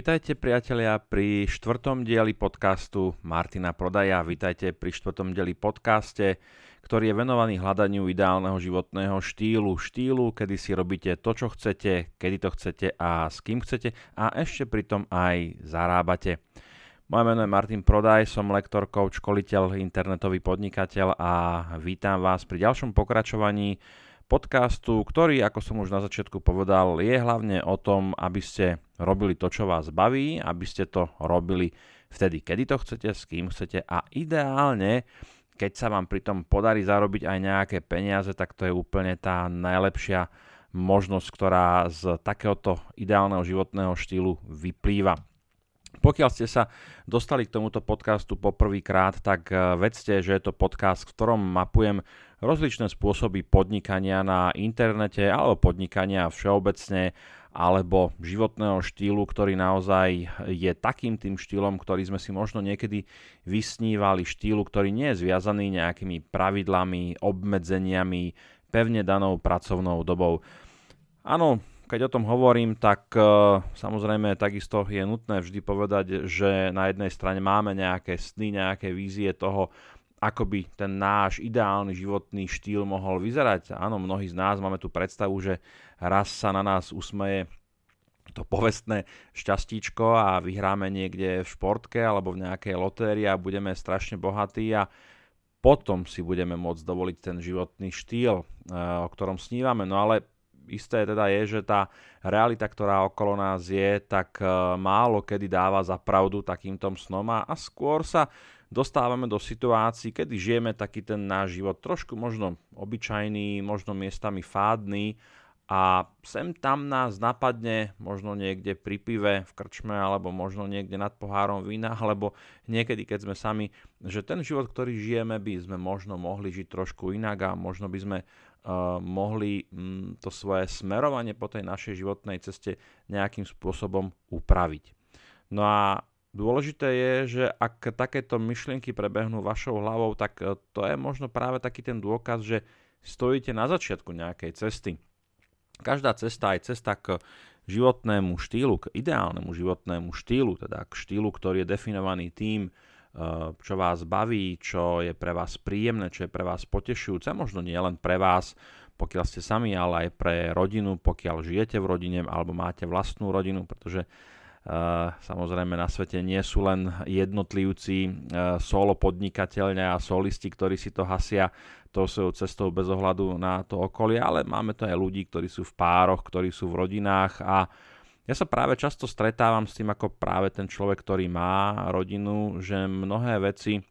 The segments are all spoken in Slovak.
Vitajte priatelia pri štvrtom dieli podcastu Martina Prodaja. Vitajte pri štvrtom dieli podcaste, ktorý je venovaný hľadaniu ideálneho životného štýlu. Štýlu, kedy si robíte to, čo chcete, kedy to chcete a s kým chcete a ešte pritom aj zarábate. Moje meno je Martin Prodaj, som lektor, coach, školiteľ, internetový podnikateľ a vítam vás pri ďalšom pokračovaní podcastu, ktorý, ako som už na začiatku povedal, je hlavne o tom, aby ste robili to, čo vás baví, aby ste to robili vtedy, kedy to chcete, s kým chcete a ideálne, keď sa vám pritom podarí zarobiť aj nejaké peniaze, tak to je úplne tá najlepšia možnosť, ktorá z takéhoto ideálneho životného štýlu vyplýva. Pokiaľ ste sa dostali k tomuto podcastu poprvýkrát, tak eh, vedzte, že je to podcast, v ktorom mapujem rozličné spôsoby podnikania na internete alebo podnikania všeobecne alebo životného štýlu, ktorý naozaj je takým tým štýlom, ktorý sme si možno niekedy vysnívali, štýlu, ktorý nie je zviazaný nejakými pravidlami, obmedzeniami, pevne danou pracovnou dobou. Áno, keď o tom hovorím, tak uh, samozrejme takisto je nutné vždy povedať, že na jednej strane máme nejaké sny, nejaké vízie toho, ako by ten náš ideálny životný štýl mohol vyzerať. Áno, mnohí z nás máme tu predstavu, že raz sa na nás usmeje to povestné šťastíčko a vyhráme niekde v športke alebo v nejakej lotérii a budeme strašne bohatí a potom si budeme môcť dovoliť ten životný štýl, eh, o ktorom snívame. No ale isté teda je, že tá realita, ktorá okolo nás je, tak e, málo kedy dáva za pravdu takýmto snom a skôr sa dostávame do situácií, kedy žijeme taký ten náš život trošku možno obyčajný, možno miestami fádny a sem tam nás napadne možno niekde pri pive v krčme alebo možno niekde nad pohárom vína alebo niekedy keď sme sami, že ten život, ktorý žijeme by sme možno mohli žiť trošku inak a možno by sme mohli mm, to svoje smerovanie po tej našej životnej ceste nejakým spôsobom upraviť. No a dôležité je, že ak takéto myšlienky prebehnú vašou hlavou, tak e, to je možno práve taký ten dôkaz, že stojíte na začiatku nejakej cesty. Každá cesta, aj cesta k životnému štýlu, k ideálnemu životnému štýlu, teda k štýlu, ktorý je definovaný tým, Eh, čo vás baví, čo je pre vás príjemné, čo je pre vás potešujúce, možno nie len pre vás, pokiaľ ste sami, ale aj pre rodinu, pokiaľ žijete v rodine alebo máte vlastnú rodinu, pretože samozrejme na svete nie sú len jednotlivci, uh, solo podnikateľne a solisti, ktorí si to hasia tou svojou cestou bez ohľadu na to okolie, ale máme to aj ľudí, ktorí sú v pároch, ktorí sú v rodinách a ja sa práve často stretávam s tým, ako práve ten človek, ktorý má rodinu, že mnohé veci e,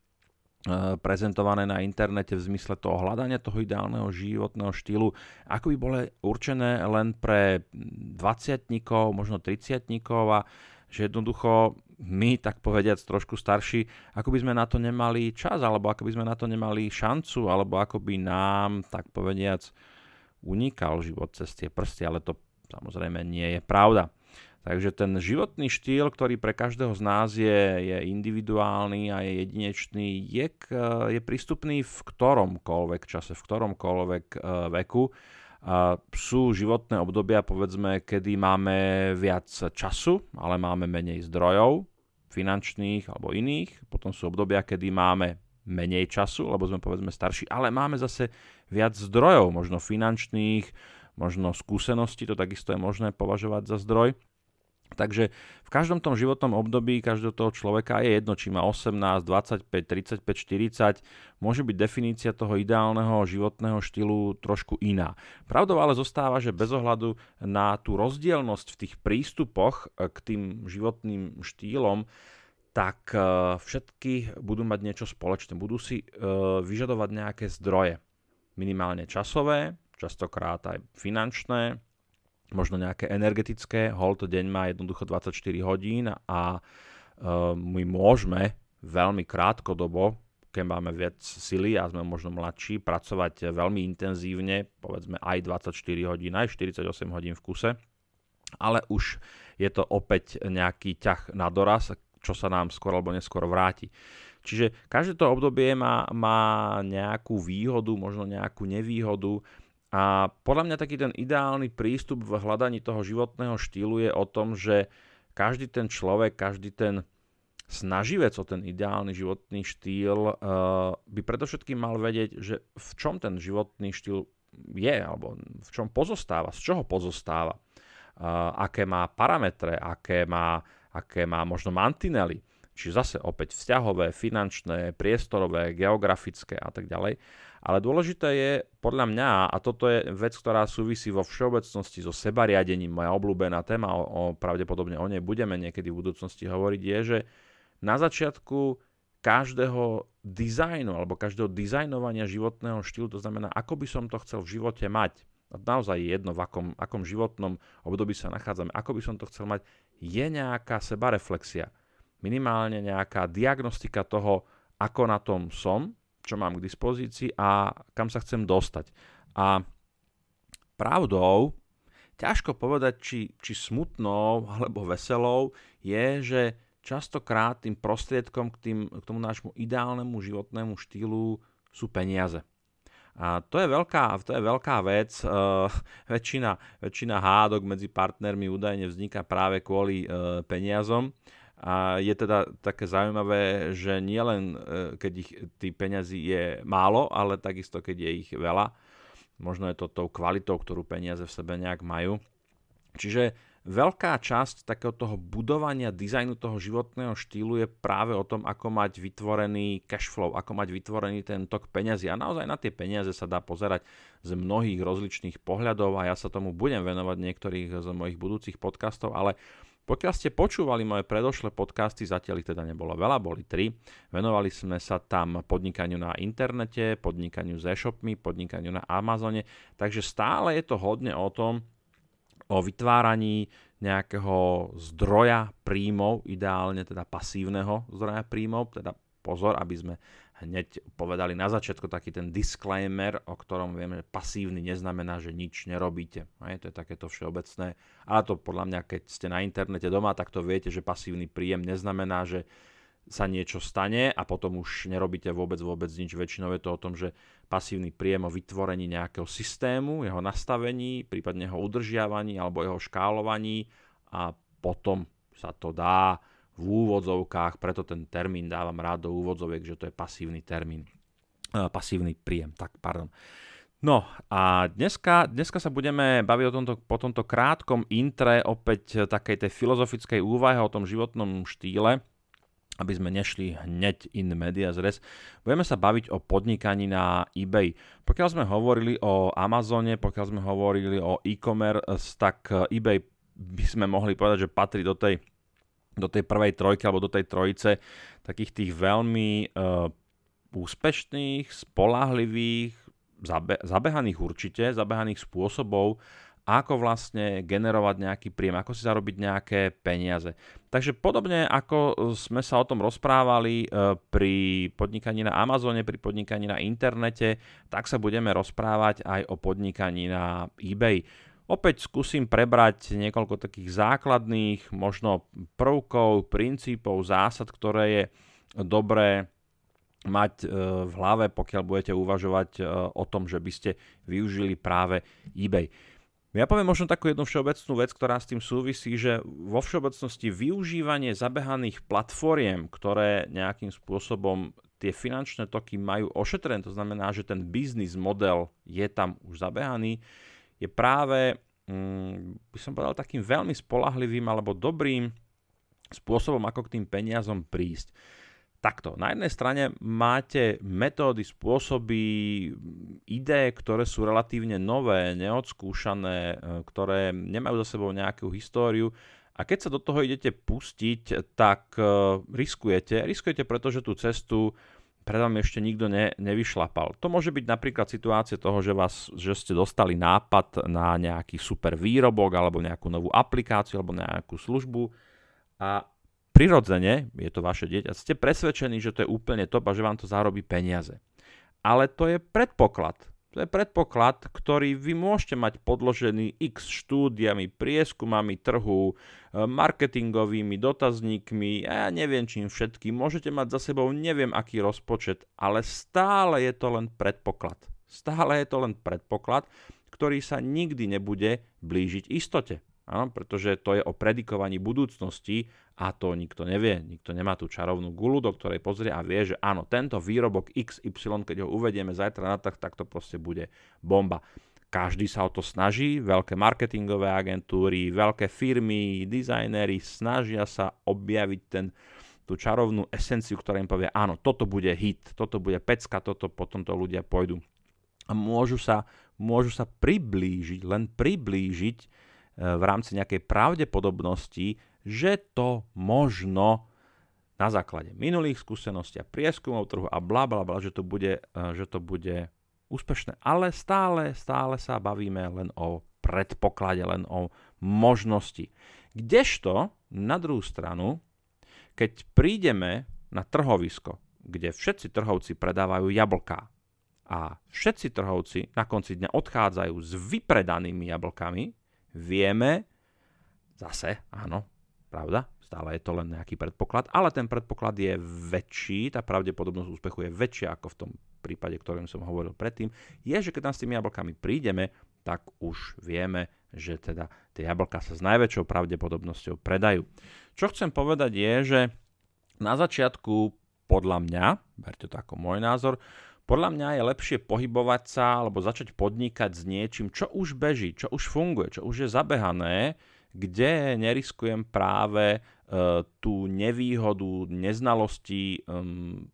prezentované na internete v zmysle toho hľadania toho ideálneho životného štýlu, ako by boli určené len pre 20 možno 30 a že jednoducho my, tak povediac, trošku starší, ako by sme na to nemali čas, alebo ako by sme na to nemali šancu, alebo ako by nám, tak povediac, unikal život cez tie prsty, ale to samozrejme nie je pravda. Takže ten životný štýl, ktorý pre každého z nás je, je individuálny a je jedinečný, je, je prístupný v ktoromkoľvek čase, v ktoromkoľvek uh, veku. Uh, sú životné obdobia, povedzme, kedy máme viac času, ale máme menej zdrojov, finančných alebo iných. Potom sú obdobia, kedy máme menej času, lebo sme povedzme starší, ale máme zase viac zdrojov, možno finančných, možno skúsenosti, to takisto je možné považovať za zdroj. Takže v každom tom životnom období každého toho človeka je jedno, či má 18, 25, 35, 40, môže byť definícia toho ideálneho životného štýlu trošku iná. Pravdou ale zostáva, že bez ohľadu na tú rozdielnosť v tých prístupoch eh, k tým životným štýlom, tak eh, všetky budú mať niečo spoločné. Budú si eh, vyžadovať nejaké zdroje. Minimálne časové, častokrát aj finančné, možno nejaké energetické. Hold deň má jednoducho 24 hodín a uh, my môžeme veľmi krátkodobo, keď máme viac sily a sme možno mladší, pracovať veľmi intenzívne, povedzme aj 24 hodín, aj 48 hodín v kuse, ale už je to opäť nejaký ťah na doraz, čo sa nám skoro alebo neskôr vráti. Čiže každé to obdobie má, má nejakú výhodu, možno nejakú nevýhodu, a podľa mňa taký ten ideálny prístup v hľadaní toho životného štýlu je o tom, že každý ten človek, každý ten snaživec o ten ideálny životný štýl uh, by predovšetkým mal vedieť, že v čom ten životný štýl je, alebo v čom pozostáva, z čoho pozostáva, uh, aké má parametre, aké má, aké má možno mantinely, čiže zase opäť vzťahové, finančné, priestorové, geografické a tak ďalej. Ale dôležité je podľa mňa, a toto je vec, ktorá súvisí vo všeobecnosti so sebariadením, moja obľúbená téma, o, o, pravdepodobne o nej budeme niekedy v budúcnosti hovoriť, je, že na začiatku každého dizajnu alebo každého dizajnovania životného štýlu, to znamená, ako by som to chcel v živote mať, naozaj jedno, v akom, akom životnom období sa nachádzame, ako by som to chcel mať, je nejaká sebareflexia. Minimálne nejaká diagnostika toho, ako na tom som čo mám k dispozícii a kam sa chcem dostať. A pravdou, ťažko povedať, či, či smutnou alebo veselou, je, že častokrát tým prostriedkom k, tým, k tomu nášmu ideálnemu životnému štýlu sú peniaze. A to je veľká, to je veľká vec. Uh, väčšina, väčšina hádok medzi partnermi údajne vzniká práve kvôli uh, peniazom. A je teda také zaujímavé, že nielen e, keď ich tých peňazí je málo, ale takisto keď je ich veľa. Možno je to tou kvalitou, ktorú peniaze v sebe nejak majú. Čiže veľká časť takého toho budovania dizajnu toho životného štýlu je práve o tom, ako mať vytvorený cash flow, ako mať vytvorený ten tok peňazí. A naozaj na tie peniaze sa dá pozerať z mnohých rozličných pohľadov a ja sa tomu budem venovať niektorých z mojich budúcich podcastov, ale pokiaľ ste počúvali moje predošlé podcasty, zatiaľ ich teda nebolo veľa, boli tri. Venovali sme sa tam podnikaniu na internete, podnikaniu s e-shopmi, podnikaniu na Amazone, takže stále je to hodne o tom, o vytváraní nejakého zdroja príjmov, ideálne teda pasívneho zdroja príjmov, teda pozor, aby sme hneď povedali na začiatku taký ten disclaimer, o ktorom vieme, že pasívny neznamená, že nič nerobíte. Hej, to je takéto všeobecné. Ale to podľa mňa, keď ste na internete doma, tak to viete, že pasívny príjem neznamená, že sa niečo stane a potom už nerobíte vôbec vôbec nič. Väčšinou je to o tom, že pasívny príjem o vytvorení nejakého systému, jeho nastavení, prípadne jeho udržiavaní alebo jeho škálovaní a potom sa to dá v úvodzovkách, preto ten termín dávam rád do úvodzoviek, že to je pasívny termín, uh, pasívny príjem, tak pardon. No a dneska, dneska sa budeme baviť o tomto, po tomto krátkom intre opäť takej tej filozofickej úvahe o tom životnom štýle, aby sme nešli hneď in medias res. Budeme sa baviť o podnikaní na eBay. Pokiaľ sme hovorili o Amazone, pokiaľ sme hovorili o e-commerce, tak eBay by sme mohli povedať, že patrí do tej do tej prvej trojky alebo do tej trojice takých tých veľmi uh, úspešných, spolahlivých, zabe- zabehaných určite, zabehaných spôsobov, ako vlastne generovať nejaký príjem, ako si zarobiť nejaké peniaze. Takže podobne ako sme sa o tom rozprávali uh, pri podnikaní na Amazone, pri podnikaní na internete, tak sa budeme rozprávať aj o podnikaní na eBay. Opäť skúsim prebrať niekoľko takých základných možno prvkov, princípov, zásad, ktoré je dobré mať e, v hlave, pokiaľ budete uvažovať e, o tom, že by ste využili práve eBay. Ja poviem možno takú jednu všeobecnú vec, ktorá s tým súvisí, že vo všeobecnosti využívanie zabehaných platformiem, ktoré nejakým spôsobom tie finančné toky majú ošetrené, to znamená, že ten biznis model je tam už zabehaný, je práve, mm, by som povedal, takým veľmi spolahlivým alebo dobrým spôsobom, ako k tým peniazom prísť. Takto, na jednej strane máte metódy, spôsoby, ideje, ktoré sú relatívne nové, neodskúšané, e, ktoré nemajú za sebou nejakú históriu a keď sa do toho idete pustiť, tak uh, riskujete. Riskujete, pretože tú cestu pred vami ešte nikto ne, nevyšlapal. To môže byť napríklad situácia toho, že, vás, že ste dostali nápad na nejaký super výrobok alebo nejakú novú aplikáciu alebo nejakú službu a prirodzene, je to vaše dieťa, ste presvedčení, že to je úplne top a že vám to zarobí peniaze. Ale to je predpoklad. To je predpoklad, ktorý vy môžete mať podložený x štúdiami, prieskumami trhu, e, marketingovými dotazníkmi, ja neviem čím všetkým. Môžete mať za sebou neviem aký rozpočet, ale stále je to len predpoklad. Stále je to len predpoklad, ktorý sa nikdy nebude blížiť istote. Áno, pretože to je o predikovaní budúcnosti a to nikto nevie. Nikto nemá tú čarovnú gulu, do ktorej pozrie a vie, že áno, tento výrobok XY, keď ho uvedieme zajtra na trh, tak to proste bude bomba. Každý sa o to snaží, veľké marketingové agentúry, veľké firmy, dizajnéri snažia sa objaviť ten, tú čarovnú esenciu, ktorá im povie, áno, toto bude hit, toto bude pecka, toto potom to ľudia pôjdu. A môžu sa, môžu sa priblížiť, len priblížiť v rámci nejakej pravdepodobnosti, že to možno na základe minulých skúseností a prieskumov trhu a bla bla bla, že to bude, eh, že to bude úspešné. Ale stále, stále sa bavíme len o predpoklade, len o možnosti. Kdežto na druhú stranu, keď prídeme na trhovisko, kde všetci trhovci predávajú jablká a všetci trhovci na konci dňa odchádzajú s vypredanými jablkami, vieme, zase, áno, pravda, stále je to len nejaký predpoklad, ale ten predpoklad je väčší, tá pravdepodobnosť úspechu je väčšia ako v tom prípade, ktorým som hovoril predtým, je, že keď tam s tými jablkami prídeme, tak už vieme, že teda tie jablka sa s najväčšou pravdepodobnosťou predajú. Čo chcem povedať je, že na začiatku podľa mňa, berte to ako môj názor, podľa mňa je lepšie pohybovať sa alebo začať podnikať s niečím, čo už beží, čo už funguje, čo už je zabehané, kde neriskujem práve uh, tú nevýhodu neznalosti um,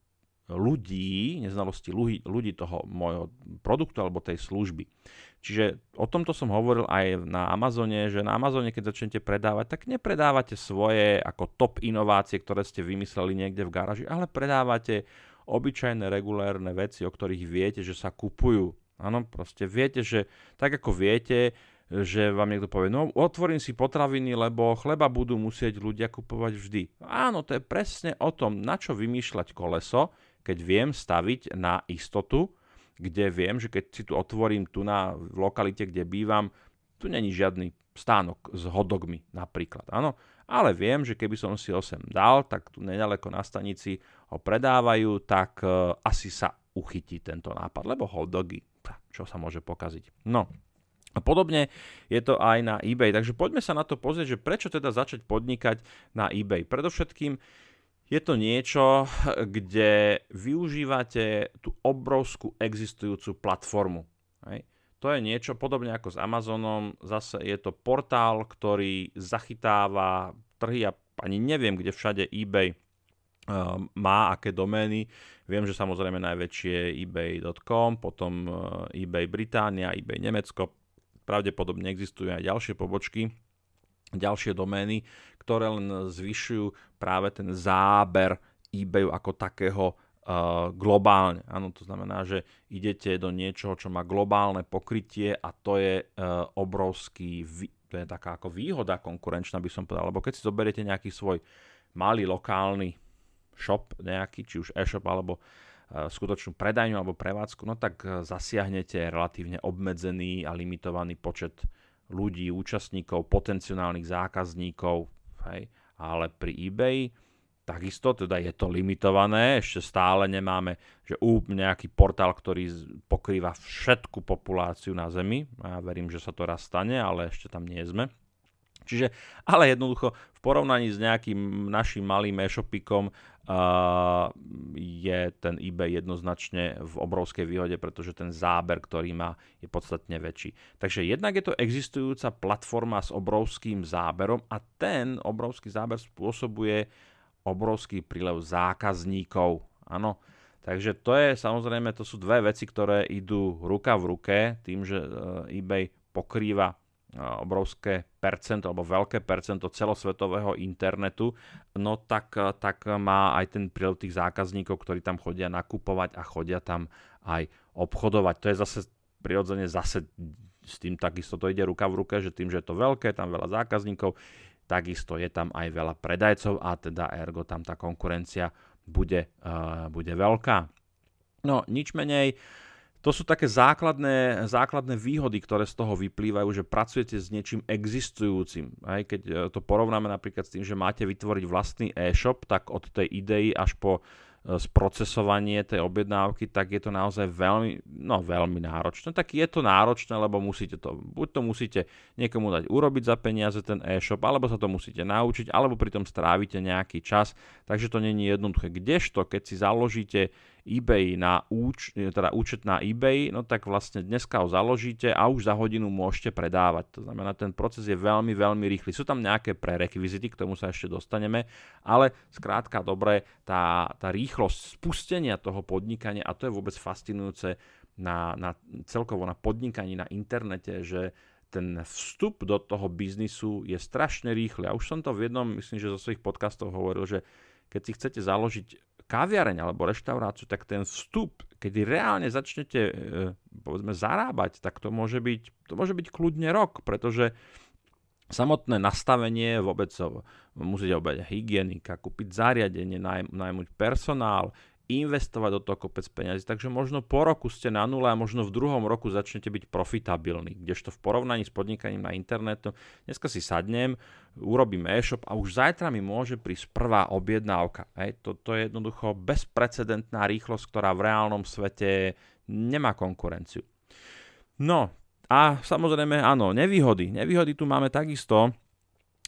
ľudí, neznalosti ľudí, ľudí toho môjho produktu alebo tej služby. Čiže o tomto som hovoril aj na Amazone, že na Amazone, keď začnete predávať, tak nepredávate svoje ako top inovácie, ktoré ste vymysleli niekde v garáži, ale predávate obyčajné regulérne veci, o ktorých viete, že sa kupujú. Áno, proste viete, že tak ako viete, že vám niekto povie, no otvorím si potraviny, lebo chleba budú musieť ľudia kupovať vždy. Áno, to je presne o tom, na čo vymýšľať koleso, keď viem staviť na istotu, kde viem, že keď si tu otvorím tu na lokalite, kde bývam, tu není žiadny stánok s hodogmi napríklad. Áno, ale viem, že keby som si ho sem dal, tak tu nedaleko na stanici ho predávajú, tak uh, asi sa uchytí tento nápad, lebo hotdogy, čo sa môže pokaziť. No, a podobne je to aj na eBay. Takže poďme sa na to pozrieť, že prečo teda začať podnikať na eBay. Predovšetkým je to niečo, kde využívate tú obrovskú existujúcu platformu. Hej. To je niečo podobne ako s Amazonom. Zase je to portál, ktorý zachytáva trhy a ani neviem, kde všade eBay uh, má aké domény. Viem, že samozrejme najväčšie ebay.com, potom uh, eBay Británia, eBay Nemecko. Pravdepodobne existujú aj ďalšie pobočky, ďalšie domény, ktoré len zvyšujú práve ten záber eBayu ako takého globálne. Áno, to znamená, že idete do niečoho, čo má globálne pokrytie a to je uh, obrovský, to je taká ako výhoda konkurenčná, by som povedal, lebo keď si zoberiete nejaký svoj malý lokálny shop nejaký, či už e-shop alebo uh, skutočnú predajňu alebo prevádzku, no tak zasiahnete relatívne obmedzený a limitovaný počet ľudí, účastníkov, potenciálnych zákazníkov, hej, ale pri eBay Takisto teda je to limitované, ešte stále nemáme že úplne nejaký portál, ktorý pokrýva všetku populáciu na Zemi. Ja verím, že sa to raz stane, ale ešte tam nie sme. Čiže, ale jednoducho v porovnaní s nejakým našim malým e-shopikom uh, je ten eBay jednoznačne v obrovskej výhode, pretože ten záber, ktorý má, je podstatne väčší. Takže jednak je to existujúca platforma s obrovským záberom a ten obrovský záber spôsobuje obrovský prílev zákazníkov. Áno, takže to je samozrejme, to sú dve veci, ktoré idú ruka v ruke tým, že eh, eBay pokrýva eh, obrovské percento alebo veľké percento celosvetového internetu, no tak, eh, tak má aj ten prílev tých zákazníkov, ktorí tam chodia nakupovať a chodia tam aj obchodovať. To je zase prirodzene zase s tým takisto to ide ruka v ruke, že tým, že je to veľké, tam veľa zákazníkov, takisto je tam aj veľa predajcov a teda ergo tam tá konkurencia bude, uh, bude veľká. No nič menej, to sú také základné, základné výhody, ktoré z toho vyplývajú, že pracujete s niečím existujúcim. Aj keď e, to porovnáme napríklad s tým, že máte vytvoriť vlastný e-shop, tak od tej idei až po sprocesovanie tej objednávky, tak je to naozaj veľmi, no veľmi náročné. Tak je to náročné, lebo musíte to, buď to musíte niekomu dať urobiť za peniaze ten e-shop, alebo sa to musíte naučiť, alebo pritom strávite nejaký čas, takže to není jednoduché. Kdežto, keď si založíte eBay na úč, teda účet na eBay, no tak vlastne dneska ho založíte a už za hodinu môžete predávať. To znamená, ten proces je veľmi, veľmi rýchly. Sú tam nejaké prerekvizity, k tomu sa ešte dostaneme, ale skrátka dobre, tá, tá rýchlosť spustenia toho podnikania, a to je vôbec fascinujúce na, na celkovo na podnikaní na internete, že ten vstup do toho biznisu je strašne rýchly. A už som to v jednom, myslím, že zo svojich podcastov hovoril, že keď si chcete založiť kaviareň alebo reštauráciu, tak ten vstup, kedy reálne začnete e, povedzme zarábať, tak to môže byť, to môže byť kľudne rok, pretože samotné nastavenie vôbec musíte obať hygienika, kúpiť zariadenie, najmuť personál, investovať do toho kopec peniazy. Takže možno po roku ste na nule a možno v druhom roku začnete byť profitabilní. Kdežto v porovnaní s podnikaním na internetu, dneska si sadnem, urobím e-shop a už zajtra mi môže prísť prvá objednávka. Hej, to, to je jednoducho bezprecedentná rýchlosť, ktorá v reálnom svete nemá konkurenciu. No a samozrejme áno, nevýhody. Nevýhody tu máme takisto.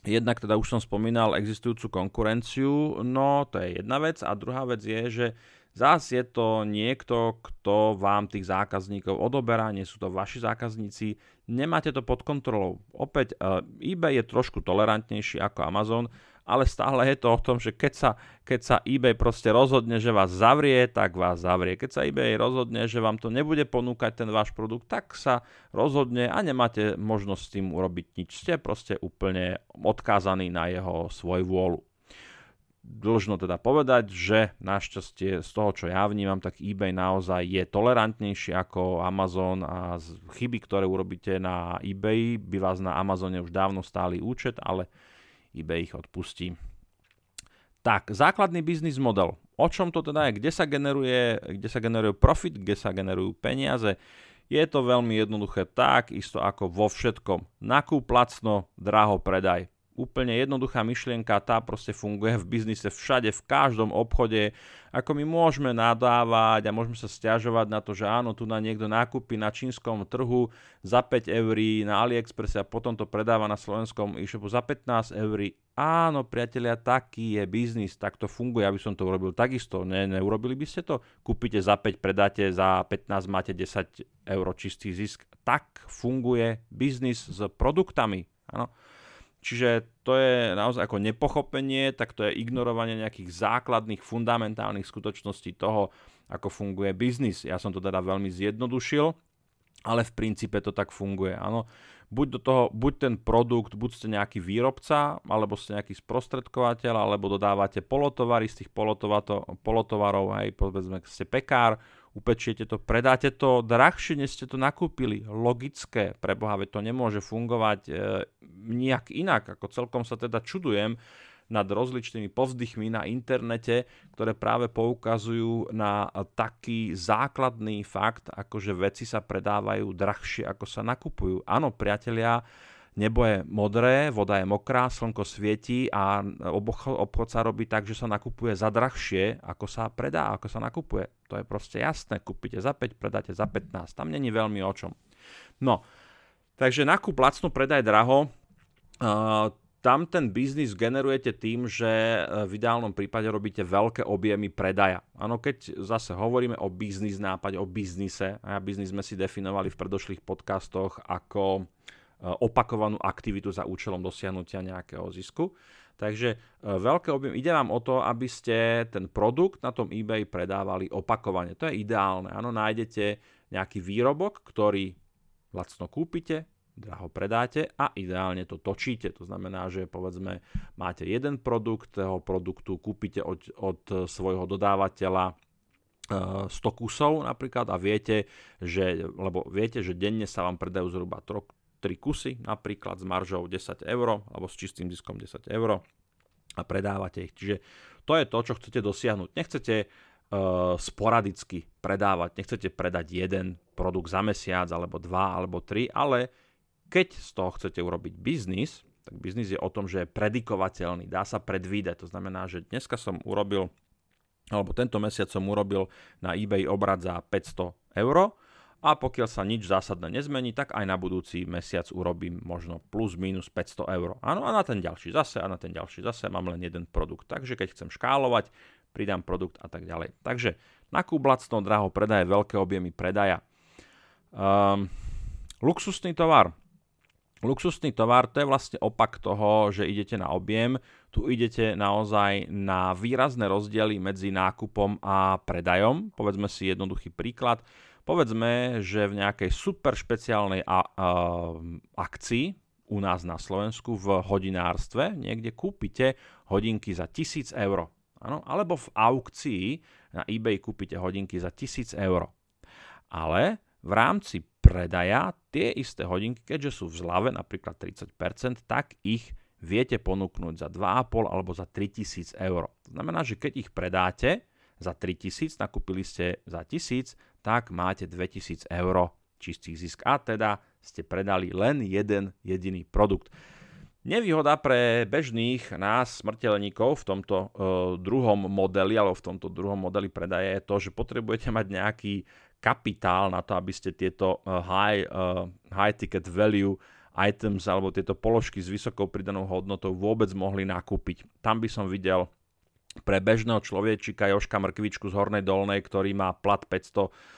Jednak teda už som spomínal existujúcu konkurenciu, no to je jedna vec. A druhá vec je, že zás je to niekto, kto vám tých zákazníkov odoberá, nie sú to vaši zákazníci, nemáte to pod kontrolou. Opäť eBay je trošku tolerantnejší ako Amazon, ale stále je to o tom, že keď sa, keď sa eBay proste rozhodne, že vás zavrie, tak vás zavrie. Keď sa eBay rozhodne, že vám to nebude ponúkať ten váš produkt, tak sa rozhodne a nemáte možnosť s tým urobiť nič. Ste proste úplne odkázaní na jeho svoj vôľu. Dlžno teda povedať, že našťastie z toho, čo ja vnímam, tak eBay naozaj je tolerantnejší ako Amazon a chyby, ktoré urobíte na eBay, by vás na Amazone už dávno stáli účet, ale eBay ich odpustí. Tak, základný biznis model. O čom to teda je? Kde sa generuje, kde sa generuje profit, kde sa generujú peniaze? Je to veľmi jednoduché tak, isto ako vo všetkom. Nakúp lacno, draho predaj úplne jednoduchá myšlienka, tá proste funguje v biznise všade, v každom obchode. Ako my môžeme nadávať a môžeme sa stiažovať na to, že áno, tu na niekto nákupí na čínskom trhu za 5 eur na AliExpress a potom to predáva na slovenskom e-shopu za 15 eur. Áno, priatelia, taký je biznis, tak to funguje, aby som to urobil takisto. Ne, neurobili by ste to? Kúpite za 5, predáte za 15, máte 10 eur čistý zisk. Tak funguje biznis s produktami. Áno. Čiže to je naozaj ako nepochopenie, tak to je ignorovanie nejakých základných, fundamentálnych skutočností toho, ako funguje biznis. Ja som to teda veľmi zjednodušil, ale v princípe to tak funguje. Áno. Buď, do toho, buď ten produkt, buď ste nejaký výrobca, alebo ste nejaký sprostredkovateľ, alebo dodávate polotovary z tých polotovarov, aj povedzme, ste pekár, upečiete to, predáte to drahšie, než ste to nakúpili. Logické, preboha, to nemôže fungovať e, nejak inak. Ako celkom sa teda čudujem nad rozličnými povzdychmi na internete, ktoré práve poukazujú na taký základný fakt, ako že veci sa predávajú drahšie, ako sa nakupujú. Áno, priatelia, nebo je modré, voda je mokrá, slnko svieti a obchod sa robí tak, že sa nakupuje za drahšie, ako sa predá, ako sa nakupuje. To je proste jasné, kúpite za 5, predáte za 15, tam není veľmi o čom. No, takže nakup lacno, predaj draho, uh, tam ten biznis generujete tým, že v ideálnom prípade robíte veľké objemy predaja. Áno, keď zase hovoríme o biznis nápade, o biznise, a biznis sme si definovali v predošlých podcastoch ako Eh, opakovanú aktivitu za účelom dosiahnutia nejakého zisku. Takže eh, veľké objem, ide vám o to, aby ste ten produkt na tom eBay predávali opakovane. To je ideálne. Áno, nájdete nejaký výrobok, ktorý lacno kúpite, draho predáte a ideálne to točíte. To znamená, že povedzme máte jeden produkt, toho produktu kúpite od, od svojho dodávateľa 100 eh, kusov napríklad a viete, že, lebo viete, že denne sa vám predajú zhruba 3 kusy, napríklad s maržou 10 eur alebo s čistým diskom 10 eur a predávate ich. Čiže to je to, čo chcete dosiahnuť. Nechcete uh, sporadicky predávať, nechcete predať jeden produkt za mesiac alebo dva alebo tri, ale keď z toho chcete urobiť biznis, tak biznis je o tom, že je predikovateľný, dá sa predvídať. To znamená, že dneska som urobil alebo tento mesiac som urobil na eBay obrad za 500 eur a pokiaľ sa nič zásadné nezmení, tak aj na budúci mesiac urobím možno plus minus 500 eur. Áno, a na ten ďalší zase, a na ten ďalší zase mám len jeden produkt. Takže keď chcem škálovať, pridám produkt a tak ďalej. Takže nakúp lacno, draho predaje, veľké objemy predaja. Um, luxusný tovar. Luxusný tovar to je vlastne opak toho, že idete na objem. Tu idete naozaj na výrazné rozdiely medzi nákupom a predajom. Povedzme si jednoduchý príklad. Povedzme, že v nejakej super špeciálnej a, a, akcii u nás na Slovensku v hodinárstve niekde kúpite hodinky za 1000 eur. Ano? Alebo v aukcii na eBay kúpite hodinky za 1000 eur. Ale v rámci predaja tie isté hodinky, keďže sú v zlave napríklad 30%, tak ich viete ponúknuť za 2,5 alebo za 3000 eur. To znamená, že keď ich predáte za 3000, nakúpili ste za 1000, tak máte 2000 eur čistý zisk a teda ste predali len jeden jediný produkt. Nevýhoda pre bežných nás, smrteľníkov, v tomto uh, druhom modeli, alebo v tomto druhom modeli predaje je to, že potrebujete mať nejaký kapitál na to, aby ste tieto uh, high, uh, high ticket value items alebo tieto položky s vysokou pridanou hodnotou vôbec mohli nakúpiť. Tam by som videl pre bežného človečika Joška Mrkvičku z Hornej Dolnej, ktorý má plat 500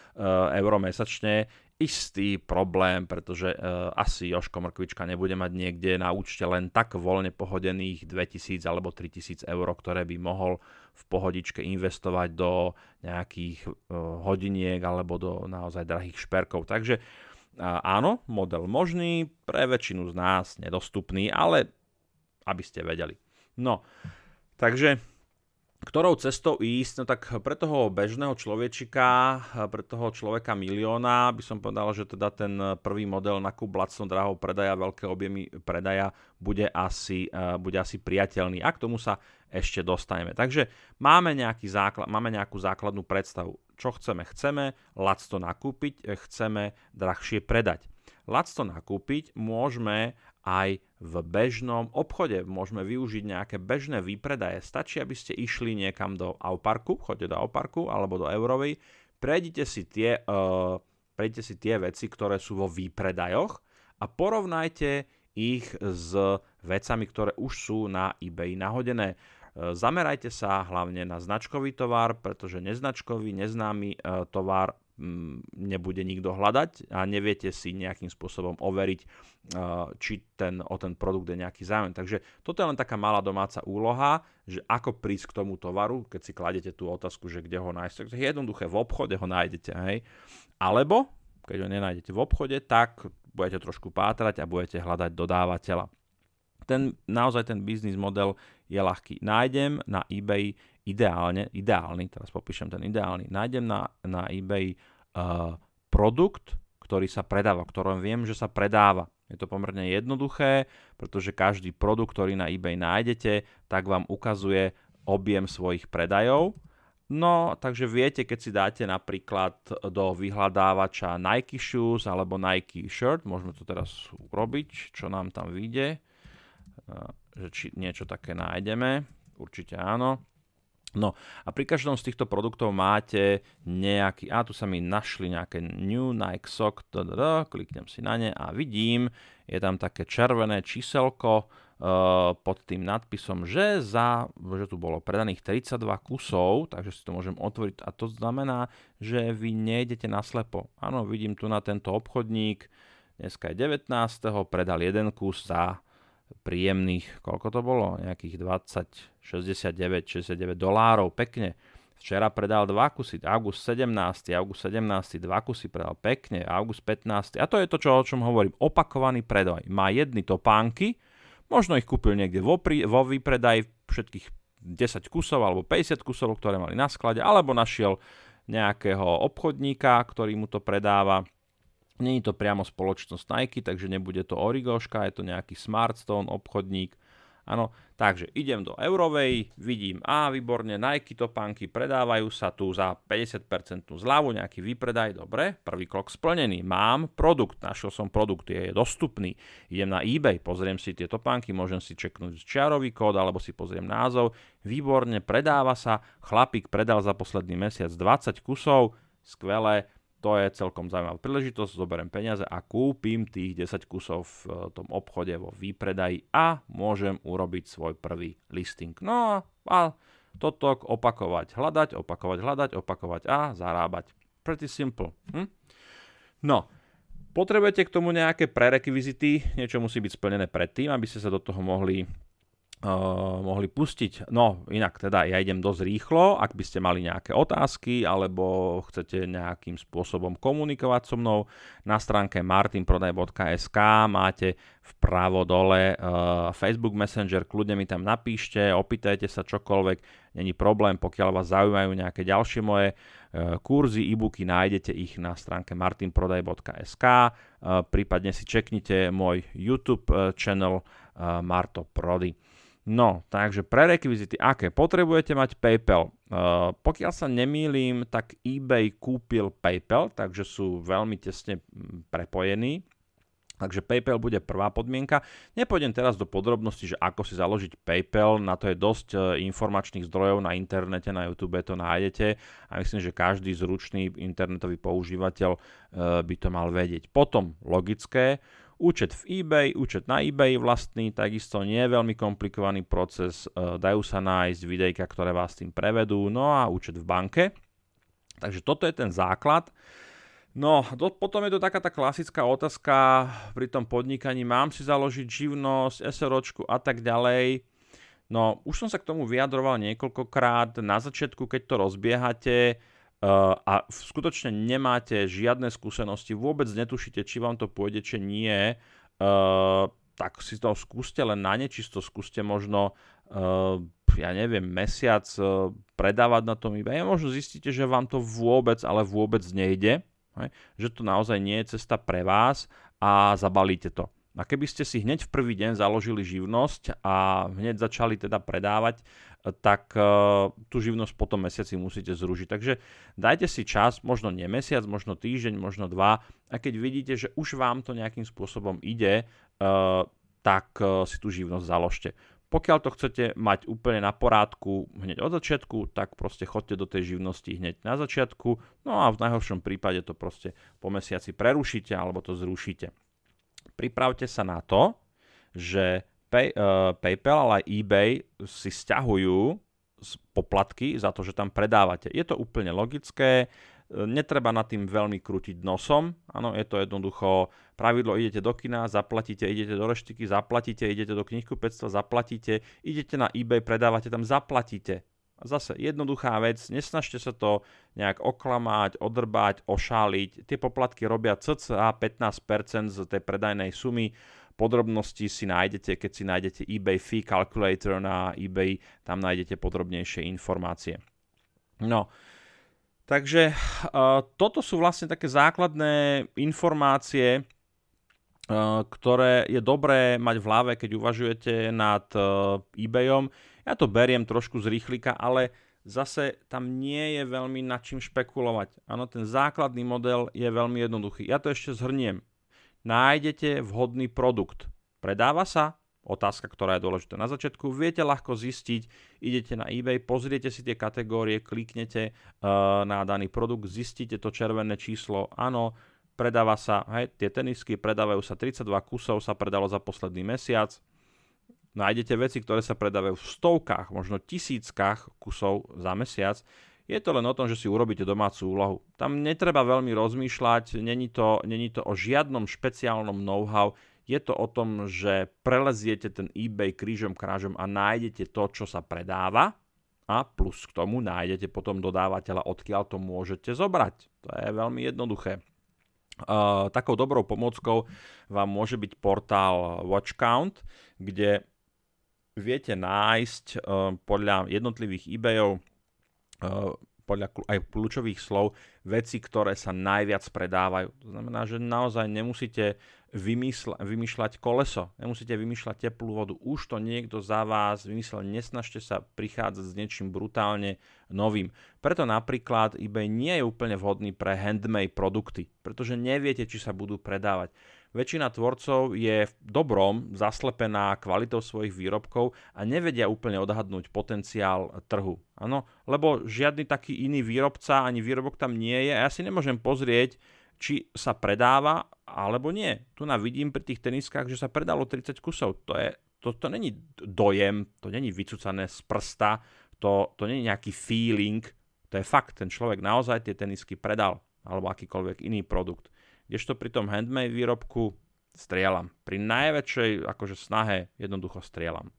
eur mesačne, istý problém, pretože uh, asi Joško Mrkvička nebude mať niekde na účte len tak voľne pohodených 2000 alebo 3000 eur, ktoré by mohol v pohodičke investovať do nejakých uh, hodiniek alebo do naozaj drahých šperkov. Takže áno, model možný, pre väčšinu z nás nedostupný, ale aby ste vedeli. No, takže ktorou cestou ísť, no tak pre toho bežného človečika, pre toho človeka milióna by som povedal, že teda ten prvý model na kúp lacno drahou predaja, veľké objemy predaja bude asi, e, bude asi priateľný a k tomu sa ešte dostaneme. Takže máme, nejaký základ, máme nejakú základnú predstavu. Čo chceme? Chceme lacno nakúpiť, chceme drahšie predať. Lacno nakúpiť môžeme aj v bežnom obchode. Môžeme využiť nejaké bežné výpredaje. Stačí, aby ste išli niekam do Auparku, choďte do Auparku alebo do Eurovej, prejdite si tie, uh, prejdite si tie veci, ktoré sú vo výpredajoch a porovnajte ich s vecami, ktoré už sú na eBay nahodené. Uh, zamerajte sa hlavne na značkový tovar, pretože neznačkový, neznámy uh, tovar nebude nikto hľadať a neviete si nejakým spôsobom overiť, či ten, o ten produkt je nejaký záujem. Takže toto je len taká malá domáca úloha, že ako prísť k tomu tovaru, keď si kladete tú otázku, že kde ho nájsť. Je jednoduché, v obchode ho nájdete. Hej? Alebo, keď ho nenájdete v obchode, tak budete trošku pátrať a budete hľadať dodávateľa. Ten, naozaj ten biznis model je ľahký. Nájdem na eBay ideálne, ideálny, teraz popíšem ten ideálny, nájdem na, na eBay uh, produkt, ktorý sa predáva, ktorom viem, že sa predáva. Je to pomerne jednoduché, pretože každý produkt, ktorý na eBay nájdete, tak vám ukazuje objem svojich predajov. No, takže viete, keď si dáte napríklad do vyhľadávača Nike Shoes alebo Nike Shirt, môžeme to teraz urobiť, čo nám tam vyjde, že či niečo také nájdeme, určite áno. No a pri každom z týchto produktov máte nejaký, a tu sa mi našli nejaké New Nike Sock, kliknem si na ne a vidím, je tam také červené číselko uh, pod tým nadpisom, že, za, že tu bolo predaných 32 kusov, takže si to môžem otvoriť a to znamená, že vy nejdete naslepo. Áno, vidím tu na tento obchodník, dneska je 19. predal jeden kus za príjemných, koľko to bolo? Nejakých 20, 69, 69 dolárov, pekne. Včera predal dva kusy, august 17, august 17, dva kusy predal pekne, august 15. A to je to, čo, o čom hovorím, opakovaný predaj. Má jedny topánky, možno ich kúpil niekde vo, pri, vo výpredaj všetkých 10 kusov alebo 50 kusov, ktoré mali na sklade, alebo našiel nejakého obchodníka, ktorý mu to predáva Není to priamo spoločnosť Nike, takže nebude to Origoška, je to nejaký Smartstone obchodník. Áno, takže idem do Eurovej, vidím, a výborne, Nike topánky predávajú sa tu za 50% zľavu, nejaký výpredaj, dobre, prvý krok splnený, mám produkt, našiel som produkt, je dostupný, idem na eBay, pozriem si tie topánky, môžem si čeknúť čiarový kód, alebo si pozriem názov, výborne, predáva sa, chlapík predal za posledný mesiac 20 kusov, skvelé, to je celkom zaujímavá príležitosť, zoberiem peniaze a kúpim tých 10 kusov v eh, tom obchode vo výpredaji a môžem urobiť svoj prvý listing. No a toto opakovať, hľadať, opakovať, hľadať, opakovať a zarábať. Pretty simple. Hm? No, potrebujete k tomu nejaké prerekvizity, niečo musí byť splnené predtým, aby ste sa do toho mohli uh, mohli pustiť. No, inak teda ja idem dosť rýchlo, ak by ste mali nejaké otázky alebo chcete nejakým spôsobom komunikovať so mnou, na stránke martinprodaj.sk máte vpravo dole uh, Facebook Messenger, kľudne mi tam napíšte, opýtajte sa čokoľvek, není problém, pokiaľ vás zaujímajú nejaké ďalšie moje uh, kurzy, e-booky, nájdete ich na stránke martinprodaj.sk, prípadne si čeknite môj YouTube channel Marto Prody. No, takže prerekvizity aké? Potrebujete mať PayPal. Uh, pokiaľ sa nemýlim, tak eBay kúpil PayPal, takže sú veľmi tesne prepojení. Takže PayPal bude prvá podmienka. Nepôjdem teraz do podrobností, že ako si založiť PayPal, na to je dosť e, informačných zdrojov na internete, na YouTube to nájdete a myslím, že každý zručný internetový používateľ e, by to mal vedieť. Potom logické, Účet v eBay, účet na eBay vlastný, takisto nie je veľmi komplikovaný proces, e, dajú sa nájsť videjka, ktoré vás tým prevedú, no a účet v banke. Takže toto je ten základ. No, do, potom je to taká tá klasická otázka pri tom podnikaní, mám si založiť živnosť, SROčku a tak ďalej. No, už som sa k tomu vyjadroval niekoľkokrát. Na začiatku, keď to rozbiehate, a skutočne nemáte žiadne skúsenosti, vôbec netušíte, či vám to pôjde, či nie, uh, tak si to skúste len na nečisto, skúste možno, uh, ja neviem, mesiac predávať na tom iba. A možno zistíte, že vám to vôbec, ale vôbec nejde, že to naozaj nie je cesta pre vás a zabalíte to. A keby ste si hneď v prvý deň založili živnosť a hneď začali teda predávať, tak uh, tú živnosť potom mesiaci musíte zružiť. Takže dajte si čas, možno nie mesiac, možno týždeň, možno dva a keď vidíte, že už vám to nejakým spôsobom ide, uh, tak si tú živnosť založte. Pokiaľ to chcete mať úplne na porádku hneď od začiatku, tak proste chodte do tej živnosti hneď na začiatku, no a v najhoršom prípade to proste po mesiaci prerušíte alebo to zrušíte. Pripravte sa na to, že Pay, uh, PayPal, ale aj eBay si stiahujú poplatky za to, že tam predávate. Je to úplne logické, e, netreba nad tým veľmi krútiť nosom, áno, je to jednoducho pravidlo, idete do kina, zaplatíte, idete do reštiky, zaplatíte, idete do knihkupectva, zaplatíte, idete na eBay, predávate tam, zaplatíte. Zase jednoduchá vec, nesnažte sa to nejak oklamať, odrbať, ošáliť. Tie poplatky robia cca 15% z tej predajnej sumy Podrobnosti si nájdete, keď si nájdete eBay Fee Calculator na eBay, tam nájdete podrobnejšie informácie. No, takže uh, toto sú vlastne také základné informácie, uh, ktoré je dobré mať v hlave, keď uvažujete nad uh, eBayom. Ja to beriem trošku z rýchlika, ale zase tam nie je veľmi nad čím špekulovať. Áno, ten základný model je veľmi jednoduchý. Ja to ešte zhrniem nájdete vhodný produkt. Predáva sa? Otázka, ktorá je dôležitá na začiatku. Viete ľahko zistiť, idete na eBay, pozriete si tie kategórie, kliknete uh, na daný produkt, zistíte to červené číslo, áno, predáva sa, hej, tie tenisky predávajú sa 32 kusov, sa predalo za posledný mesiac. Nájdete veci, ktoré sa predávajú v stovkách, možno tisíckach kusov za mesiac je to len o tom, že si urobíte domácu úlohu. Tam netreba veľmi rozmýšľať, není to, není to o žiadnom špeciálnom know-how, je to o tom, že preleziete ten eBay krížom krážom a nájdete to, čo sa predáva a plus k tomu nájdete potom dodávateľa, odkiaľ to môžete zobrať. To je veľmi jednoduché. Uh, takou dobrou pomockou vám môže byť portál WatchCount, kde viete nájsť uh, podľa jednotlivých eBayov Eh, podľa aj kľúčových slov veci, ktoré sa najviac predávajú. To znamená, že naozaj nemusíte vymysla- vymýšľať koleso, nemusíte vymýšľať teplú vodu. Už to niekto za vás vymyslel, nesnažte sa prichádzať s niečím brutálne novým. Preto napríklad eBay nie je úplne vhodný pre handmade produkty, pretože neviete, či sa budú predávať. Väčšina tvorcov je v dobrom zaslepená kvalitou svojich výrobkov a nevedia úplne odhadnúť potenciál trhu. Áno, lebo žiadny taký iný výrobca ani výrobok tam nie je a ja si nemôžem pozrieť, či sa predáva alebo nie. Tu na vidím pri tých teniskách, že sa predalo 30 kusov. To, je, to, to není dojem, to není vycúcané z prsta, to, to není nejaký feeling, to je fakt, ten človek naozaj tie tenisky predal alebo akýkoľvek iný produkt. Kdežto pri tom handmade výrobku strieľam. Pri najväčšej akože snahe jednoducho strieľam.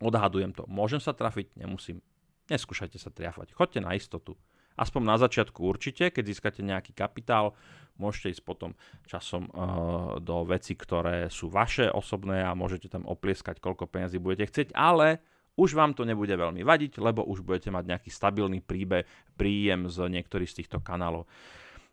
Odhadujem to. Môžem sa trafiť? Nemusím. Neskúšajte sa triafať. Choďte na istotu. Aspoň na začiatku určite, keď získate nejaký kapitál, môžete ísť potom časom uh, do veci, ktoré sú vaše osobné a môžete tam oplieskať, koľko peniazy budete chcieť, ale už vám to nebude veľmi vadiť, lebo už budete mať nejaký stabilný príbe, príjem z niektorých z týchto kanálov.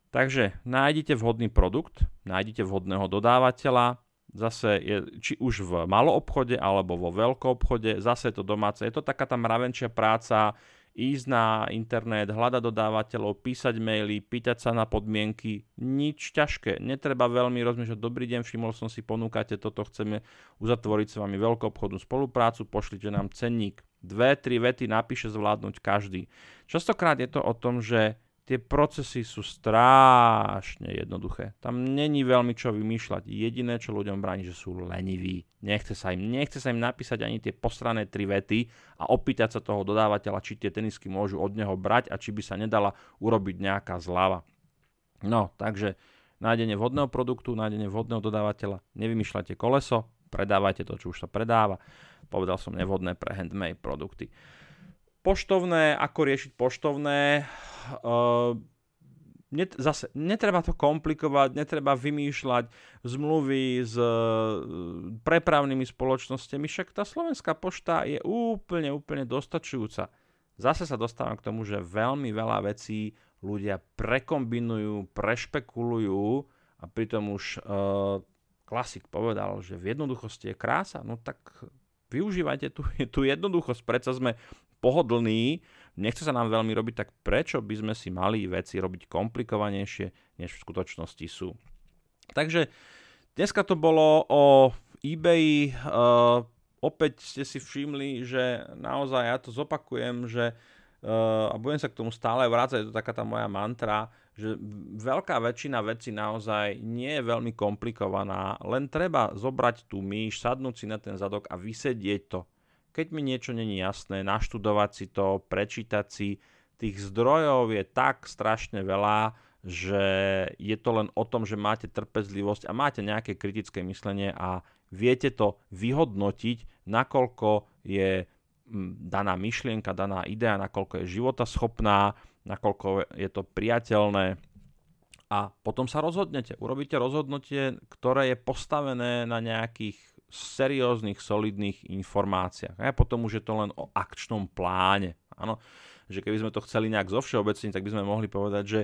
Takže nájdite vhodný produkt, nájdite vhodného dodávateľa, zase je, či už v malom obchode alebo vo veľkom obchode, zase je to domáce. Je to taká tá mravenčia práca, ísť na internet, hľadať dodávateľov, písať maily, pýtať sa na podmienky. Nič ťažké, netreba veľmi rozmýšľať. Dobrý deň, všimol som si, ponúkate toto, chceme uzatvoriť s vami veľkú obchodnú spoluprácu, pošlite nám cenník. Dve, tri vety napíše zvládnuť každý. Častokrát je to o tom, že tie procesy sú strašne jednoduché. Tam není veľmi čo vymýšľať. Jediné, čo ľuďom bráni, že sú leniví. Nechce sa im, nechce sa im napísať ani tie postrané tri vety a opýtať sa toho dodávateľa, či tie tenisky môžu od neho brať a či by sa nedala urobiť nejaká zľava. No, takže nájdenie vhodného produktu, nájdenie vhodného dodávateľa, nevymýšľajte koleso, predávajte to, čo už sa predáva. Povedal som nevhodné pre handmade produkty. Poštovné, ako riešiť poštovné, uh, net, zase netreba to komplikovať, netreba vymýšľať zmluvy s uh, prepravnými spoločnosťami, však tá slovenská pošta je úplne, úplne dostačujúca. Zase sa dostávam k tomu, že veľmi veľa vecí ľudia prekombinujú, prešpekulujú a pritom už uh, klasik povedal, že v jednoduchosti je krása, no tak využívajte tú, tú jednoduchosť, predsa sme pohodlný, nechce sa nám veľmi robiť, tak prečo by sme si mali veci robiť komplikovanejšie, než v skutočnosti sú. Takže dneska to bolo o eBay. Uh, opäť ste si všimli, že naozaj ja to zopakujem, že uh, a budem sa k tomu stále vrácať, je to taká tá moja mantra, že veľká väčšina vecí naozaj nie je veľmi komplikovaná, len treba zobrať tú myš, sadnúť si na ten zadok a vysedieť to keď mi niečo není jasné, naštudovať si to, prečítať si, tých zdrojov je tak strašne veľa, že je to len o tom, že máte trpezlivosť a máte nejaké kritické myslenie a viete to vyhodnotiť, nakoľko je daná myšlienka, daná idea, nakoľko je životaschopná, nakoľko je to priateľné a potom sa rozhodnete. Urobíte rozhodnutie, ktoré je postavené na nejakých serióznych, solidných informáciách. A potom už je to len o akčnom pláne. Áno, že keby sme to chceli nejak zo všeobecniť, tak by sme mohli povedať, že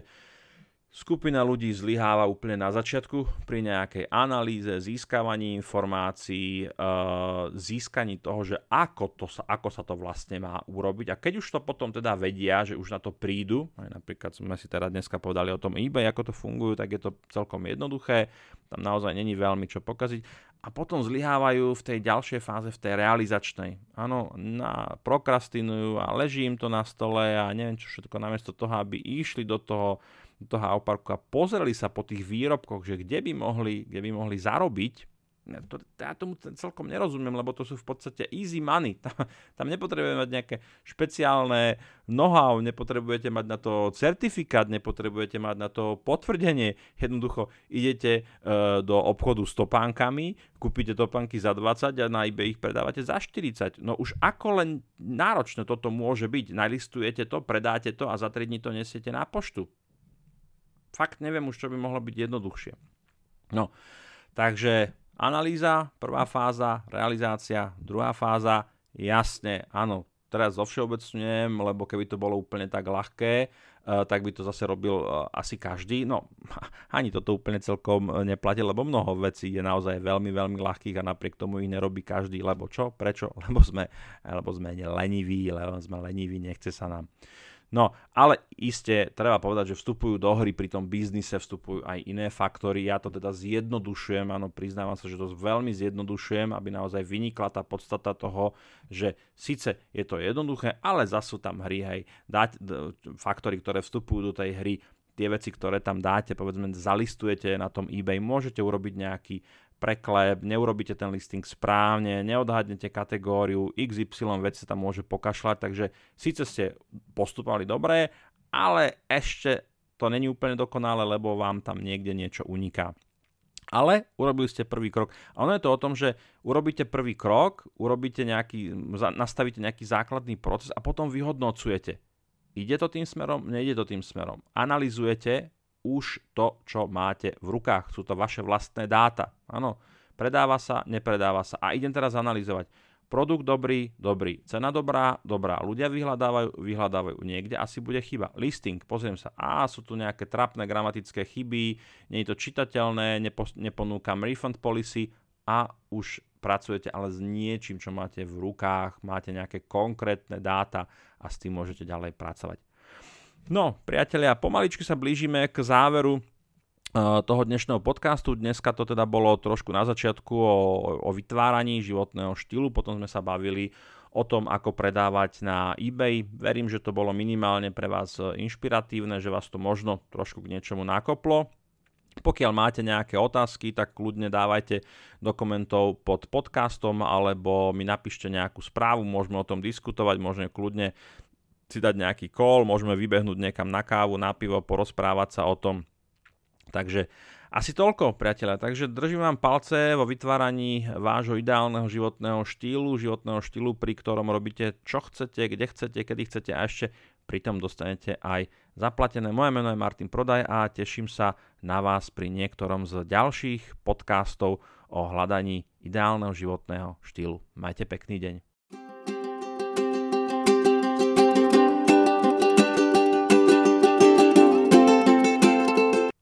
Skupina ľudí zlyháva úplne na začiatku pri nejakej analýze, získavaní informácií, e, získaní toho, že ako, to sa, ako sa to vlastne má urobiť. A keď už to potom teda vedia, že už na to prídu, aj napríklad sme si teda dneska povedali o tom eBay, ako to fungujú, tak je to celkom jednoduché, tam naozaj není veľmi čo pokaziť. A potom zlyhávajú v tej ďalšej fáze, v tej realizačnej. Áno, na, prokrastinujú a leží im to na stole a neviem čo všetko, namiesto toho, aby išli do toho do toho a pozreli sa po tých výrobkoch, že kde by mohli, kde by mohli zarobiť, to, ja tomu celkom nerozumiem, lebo to sú v podstate easy money. Tam, tam nepotrebujeme mať nejaké špeciálne know-how, nepotrebujete mať na to certifikát, nepotrebujete mať na to potvrdenie. Jednoducho idete e, do obchodu s topánkami, kúpite topánky za 20 a na eBay ich predávate za 40. No už ako len náročné toto môže byť. Nalistujete to, predáte to a za 3 dní to nesiete na poštu fakt neviem už, čo by mohlo byť jednoduchšie. No, takže analýza, prvá fáza, realizácia, druhá fáza, jasne, áno, teraz zovšeobecňujem, lebo keby to bolo úplne tak ľahké, tak by to zase robil asi každý. No, ani toto úplne celkom neplatí, lebo mnoho vecí je naozaj veľmi, veľmi ľahkých a napriek tomu ich nerobí každý. Lebo čo? Prečo? Lebo sme, lebo sme leniví, lebo sme leniví, nechce sa nám. No, ale iste treba povedať, že vstupujú do hry pri tom biznise, vstupujú aj iné faktory. Ja to teda zjednodušujem, áno, priznávam sa, že to veľmi zjednodušujem, aby naozaj vynikla tá podstata toho, že síce je to jednoduché, ale zase sú tam hry, hej, dať d- faktory, ktoré vstupujú do tej hry, tie veci, ktoré tam dáte, povedzme, zalistujete na tom eBay, môžete urobiť nejaký preklep, neurobíte ten listing správne, neodhadnete kategóriu, XY veci sa tam môže pokašľať, takže síce ste postupovali dobre, ale ešte to není úplne dokonalé, lebo vám tam niekde niečo uniká. Ale urobili ste prvý krok. A ono je to o tom, že urobíte prvý krok, urobíte nejaký, nastavíte nejaký základný proces a potom vyhodnocujete. Ide to tým smerom, nejde to tým smerom. Analizujete už to, čo máte v rukách. Sú to vaše vlastné dáta. Áno, predáva sa, nepredáva sa. A idem teraz analyzovať. Produkt dobrý, dobrý. Cena dobrá, dobrá. Ľudia vyhľadávajú, vyhľadávajú. Niekde asi bude chyba. Listing, pozriem sa. Á, sú tu nejaké trapné gramatické chyby, nie je to čitateľné, nepo, neponúkam refund policy a už pracujete ale s niečím, čo máte v rukách, máte nejaké konkrétne dáta a s tým môžete ďalej pracovať. No, priatelia, pomaličky sa blížime k záveru eh, toho dnešného podcastu. Dneska to teda bolo trošku na začiatku o, o vytváraní životného štýlu, potom sme sa bavili o tom, ako predávať na eBay. Verím, že to bolo minimálne pre vás inšpiratívne, že vás to možno trošku k niečomu nakoplo. Pokiaľ máte nejaké otázky, tak kľudne dávajte do komentov pod podcastom alebo mi napíšte nejakú správu, môžeme o tom diskutovať, môžeme kľudne si dať nejaký call, môžeme vybehnúť niekam na kávu, na pivo, porozprávať sa o tom. Takže asi toľko, priateľa. Takže držím vám palce vo vytváraní vášho ideálneho životného štýlu, životného štýlu, pri ktorom robíte čo chcete, kde chcete, kedy chcete a ešte pritom dostanete aj zaplatené. Moje meno je Martin Prodaj a teším sa na vás pri niektorom z ďalších podcastov o hľadaní ideálneho životného štýlu. Majte pekný deň.